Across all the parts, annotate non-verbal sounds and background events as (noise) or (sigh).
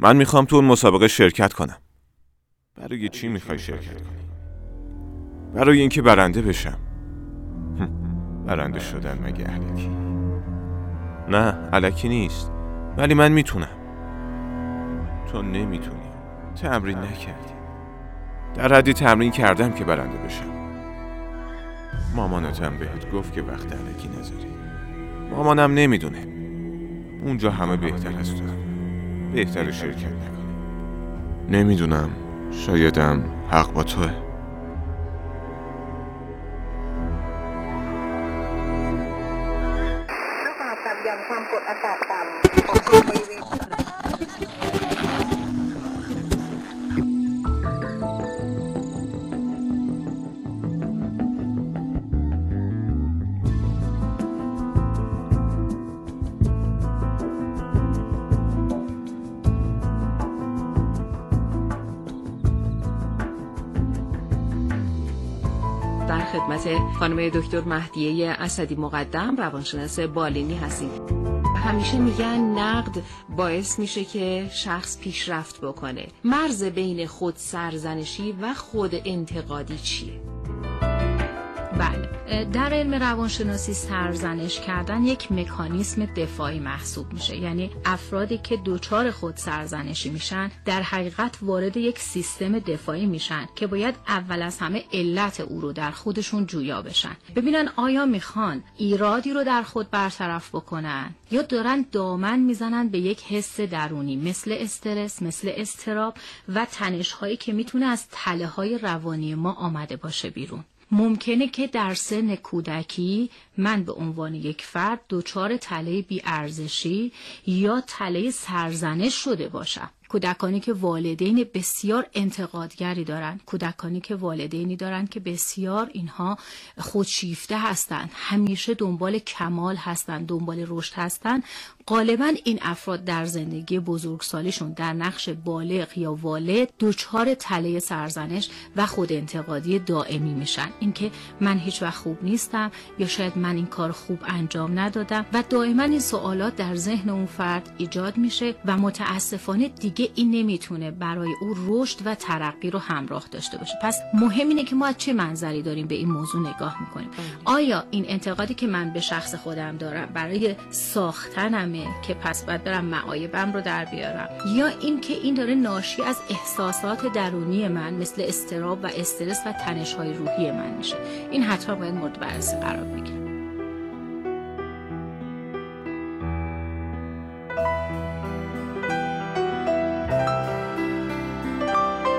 من می‌خوام تو اون مسابقه شرکت کنم. برای چی می‌خوای شرکت کنی؟ برای اینکه برنده بشم. (laughs) برنده شدن مگه علکی؟ نه علکی نیست. ولی من می‌تونم. تو نمی‌تونی. تمرین نکردی. در حدی تمرین کردم که برنده بشم. مامانتم بهت گفت که وقت علکی نذاری. مامانم نمی‌دونه. اونجا همه بهتر از تو. بهتر شرکت نکنی. نمی‌دونم شایدم حق با توه. خدمت خانم دکتر مهدیه اسدی مقدم روانشناس بالینی هستیم همیشه میگن نقد باعث میشه که شخص پیشرفت بکنه مرز بین خود سرزنشی و خود انتقادی چیه؟ در علم روانشناسی سرزنش کردن یک مکانیسم دفاعی محسوب میشه. یعنی افرادی که دوچار خود سرزنشی میشن در حقیقت وارد یک سیستم دفاعی میشن که باید اول از همه علت او رو در خودشون جویا بشن. ببینن آیا می‌خوان ایرادی رو در خود برطرف بکنن یا دارن دامن می‌زنن به یک حس درونی مثل استرس مثل استراب و تنش هایی که می‌تونه از تله های روانی ما آمده باشه بیرون. ممکنه که در سن کودکی من به عنوان یک فرد دچار تله بیارزشی یا تله سرزنش شده باشم. کودکانی که والدین بسیار انتقادگری دارند. کودکانی که والدینی دارند که بسیار اینها خودشیفته هستند. همیشه دنبال کمال هستند دنبال رشد هستند. غالبا این افراد در زندگی بزرگسالیشون در نقش بالغ یا والد دچار تله سرزنش و خود انتقادی دائمی میشن. اینکه من هیچ وقت خوب نیستم یا شاید من این کار خوب انجام ندادم و دائما این سوالات در ذهن اون فرد ایجاد میشه و متاسفانه دیگه این نمی‌تونه برای او رشد و ترقی رو همراه داشته باشه. پس مهم اینه که ما از چه منظری داریم به این موضوع نگاه می‌کنیم. آیا این انتقادی که من به شخص خودم دارم برای ساختنم که پس باید برم معایبم رو در بیارم. یا اینکه این داره ناشی از احساسات درونی من مثل استراب و استرس و تنش های روحی من میشه. این حتما باید مورد بررسی قرار بگیره.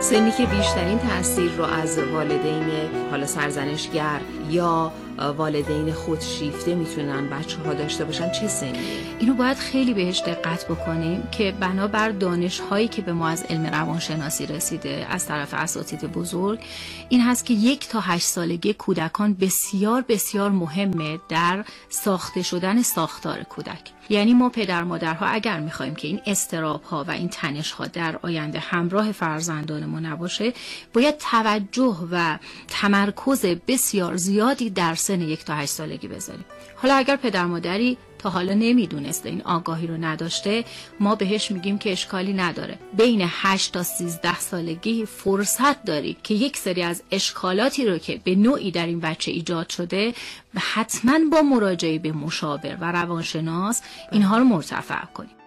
سنی که بیشترین تاثیر رو از والدین حالا سرزنشگر یا والدین خودشیفته می‌تونن بچه ها داشته باشن چه سنیه؟ اینو باید خیلی بهش دقت بکنیم که بنابر دانش هایی که به ما از علم روانشناسی رسیده از طرف اساتید بزرگ این هست که یک تا هشت سالگی کودکان بسیار بسیار مهمه در ساخته شدن ساختار کودک یعنی ما پدر مادرها اگر می‌خوایم که این استراب ها و این تنش ها در آینده همراه فرزندان ما نباشه باید توجه و تمرکز بسیار زیادی در سن یک تا هشت سالگی بذاریم حالا اگر پدر مادری تا حالا نمی‌دونسته این آگاهی رو نداشته ما بهش میگیم که اشکالی نداره. بین 8 تا 13 سالگی فرصت داری که یک سری از اشکالاتی رو که به نوعی در این بچه ایجاد شده حتما با مراجعه به مشاور و روانشناس اینها رو مرتفع کنیم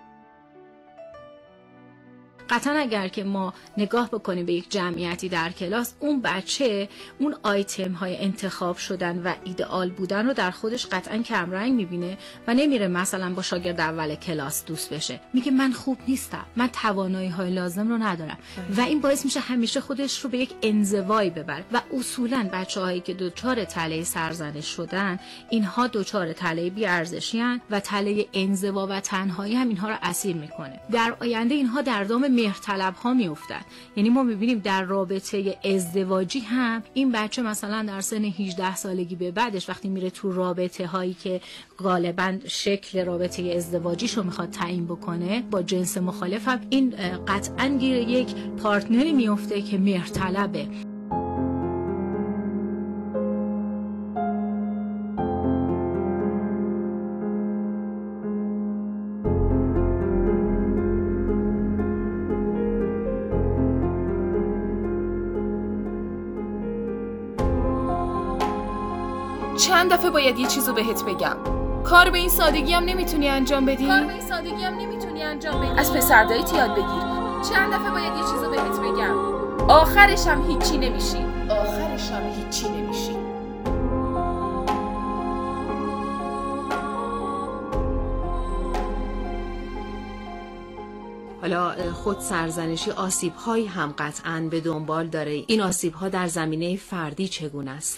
قطعا اگر که ما نگاه بکنیم به یک جمعیتی در کلاس اون بچه اون آیتم های انتخاب شدن و ایدئال بودن رو در خودش قطعا کمرنگ می‌بینه و نمیره مثلا با شاگرد اول کلاس دوست بشه. میگه من خوب نیستم. من توانایی های لازم رو ندارم. و این باعث میشه همیشه خودش رو به یک انزوایی ببره. و اصولا بچه هایی که دچار تله سرزنش شدن اینها دچار تله بیارزشی و تله انزوا و تنهایی هم اینها رو اسیر می‌کنه. در آینده اینها در دام مهرطلب ها میافتن یعنی ما می‌بینیم در رابطه ازدواجی هم این بچه مثلا در سن 18 سالگی به بعدش وقتی میره تو رابطه هایی که غالبا شکل رابطه ازدواجیش رو می‌خواد تعیین بکنه با جنس مخالف هم این قطعا یک پارتنری میفته که مهرطلبه. چند دفعه باید یه چیزو بهت بگم. کار به این سادگی هم نمی‌تونی انجام بدی؟ کار به این سادگی هم نمی‌تونی انجام بدی. از پسردایت یاد بگیر. چند دفعه باید یه چیزو بهت بگم. آخرش هم هیچی نمیشی. آخرش هم هیچی نمیشی. حالا خود سرزنشی آسیب هایی هم قطعا به دنبال داره. این آسیب ها در زمینه فردی چگونه است؟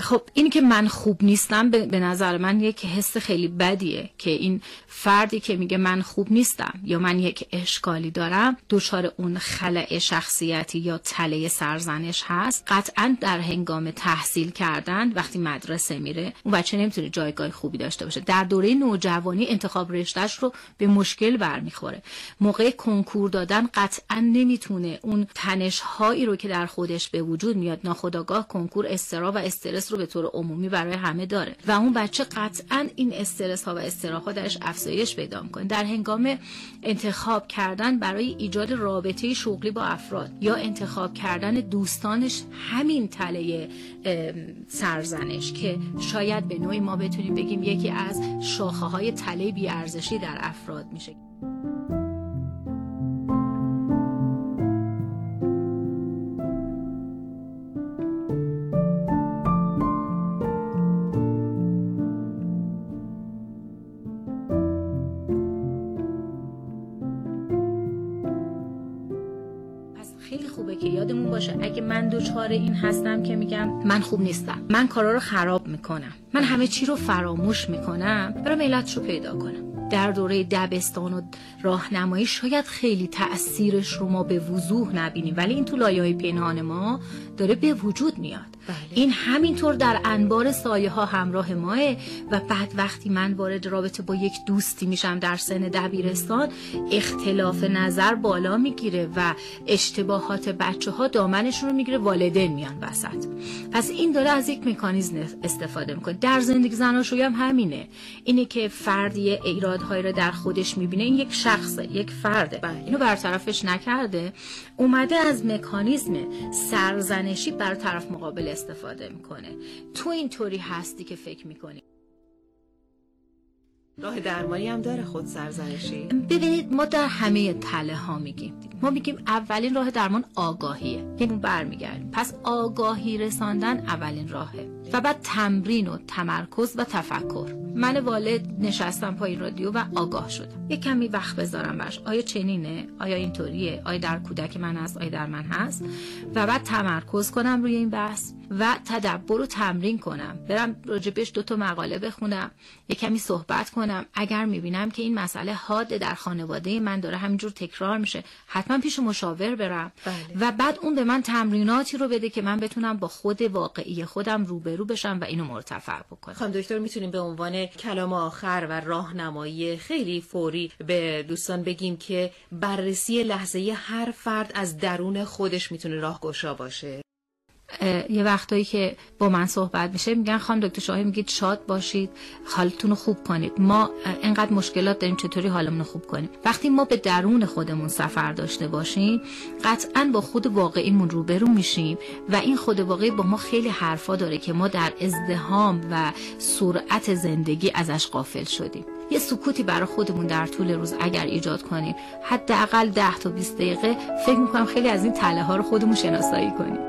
خب این که من خوب نیستم به نظر من یک حس خیلی بدیه که این فردی که میگه من خوب نیستم یا من یک اشکالی دارم دچار اون خلع شخصیتی یا تله سرزنش هست. قطعا در هنگام تحصیل کردن وقتی مدرسه میره اون بچه نمی‌تونه جایگاه خوبی داشته باشه. در دوره نوجوانی انتخاب رشتهش رو به مشکل برمیخوره. موقع کنکور دادن قطعا نمی‌تونه. اون تنش هایی رو که در خودش به وجود میاد ناخداگاه کنکور استرا و استرس رو به طور عمومی برای همه داره. و اون بچه قطعا این استرس ها و استراها درش افزایش پیدا می‌کنه. در هنگام انتخاب کردن برای ایجاد رابطه شغلی با افراد یا انتخاب کردن دوستانش همین تله سرزنش که شاید به نوعی ما بتونیم بگیم یکی از شاخه های تله بیارزشی در افراد میشه. یادمون باشه. اگه من دوچار این هستم که میگم من خوب نیستم. من کارا رو خراب می‌کنم. من همه چی رو فراموش می‌کنم. برم علت رو پیدا کنم. در دوره دبستان و راهنمایی شاید خیلی تأثیرش رو ما به وضوح نبینیم. ولی این تو لایه های پنهان ما داره به وجود میاد. بله. این همینطور در انبار سایه ها همراه ماه و بعد وقتی من وارد رابطه با یک دوستی میشم در سن دبیرستان اختلاف نظر بالا می‌گیره و اشتباهات بچه ها دامنشون رو می‌گیره والدین میان وسط. پس این داره از یک مکانیزم استفاده می‌کنه. در زندگی زناشویی هم همینه. اینه که فردی ایرادهایی رو در خودش می‌بینه. این یک شخصه یک فرده. بله. اینو برطرفش نکرده. اومده از مکانیزم سرزنشی بر طرف مقابل استفاده می‌کنه. تو اینطوری هستی که فکر می‌کنی. راه درمانی هم داره خود سرزنشی. ببینید ما در همه تله ها میگیم. ما میگیم اولین راه درمان آگاهیه. یعنی برمیگردیم. پس آگاهی رساندن اولین راهه. و بعد تمرین و تمرکز و تفکر. من والد نشستم پای رادیو و آگاه شدم. یه کمی وقت بذارم برش آیا چنینه؟ آیا اینطوریه؟ آیا در کودک من هست؟ آیا در من هست؟ و بعد تمرکز کنم روی این بحث و تدبر رو تمرین کنم. برم راجبش دو تا مقاله بخونم. یه کمی صحبت کنم. اگر می‌بینم که این مسئله حاد در خانواده من داره همینجور تکرار میشه حتما پیش مشاور برم. بله. و بعد اون به من تمریناتی رو بده که من بتونم با خود واقعی خودم روبرو بشم و اینو مرتفع بکنم. خانم دکتر می‌تونیم به عنوان کلام آخر و راهنمایی خیلی فوری به دوستان بگیم که بررسی لحظه هر فرد از درون خودش می‌تونه راهگشا باشه. یه وقتایی که با من صحبت میشه میگن خانم دکتر شاهی میگید شاد باشید حالتون رو خوب کنید. ما انقدر مشکلات داریم چطوری حالمون رو خوب کنیم؟ وقتی ما به درون خودمون سفر داشته باشیم قطعا با خود واقعیمون روبرو میشیم و این خود واقعی با ما خیلی حرفا داره که ما در ازدهام و سرعت زندگی ازش قافل شدیم. یه سکوتی برای خودمون در طول روز اگر ایجاد کنیم حداقل 10 تا 20 دقیقه فکر می‌کنم خیلی از این تله ها رو خودمون شناسایی کنیم.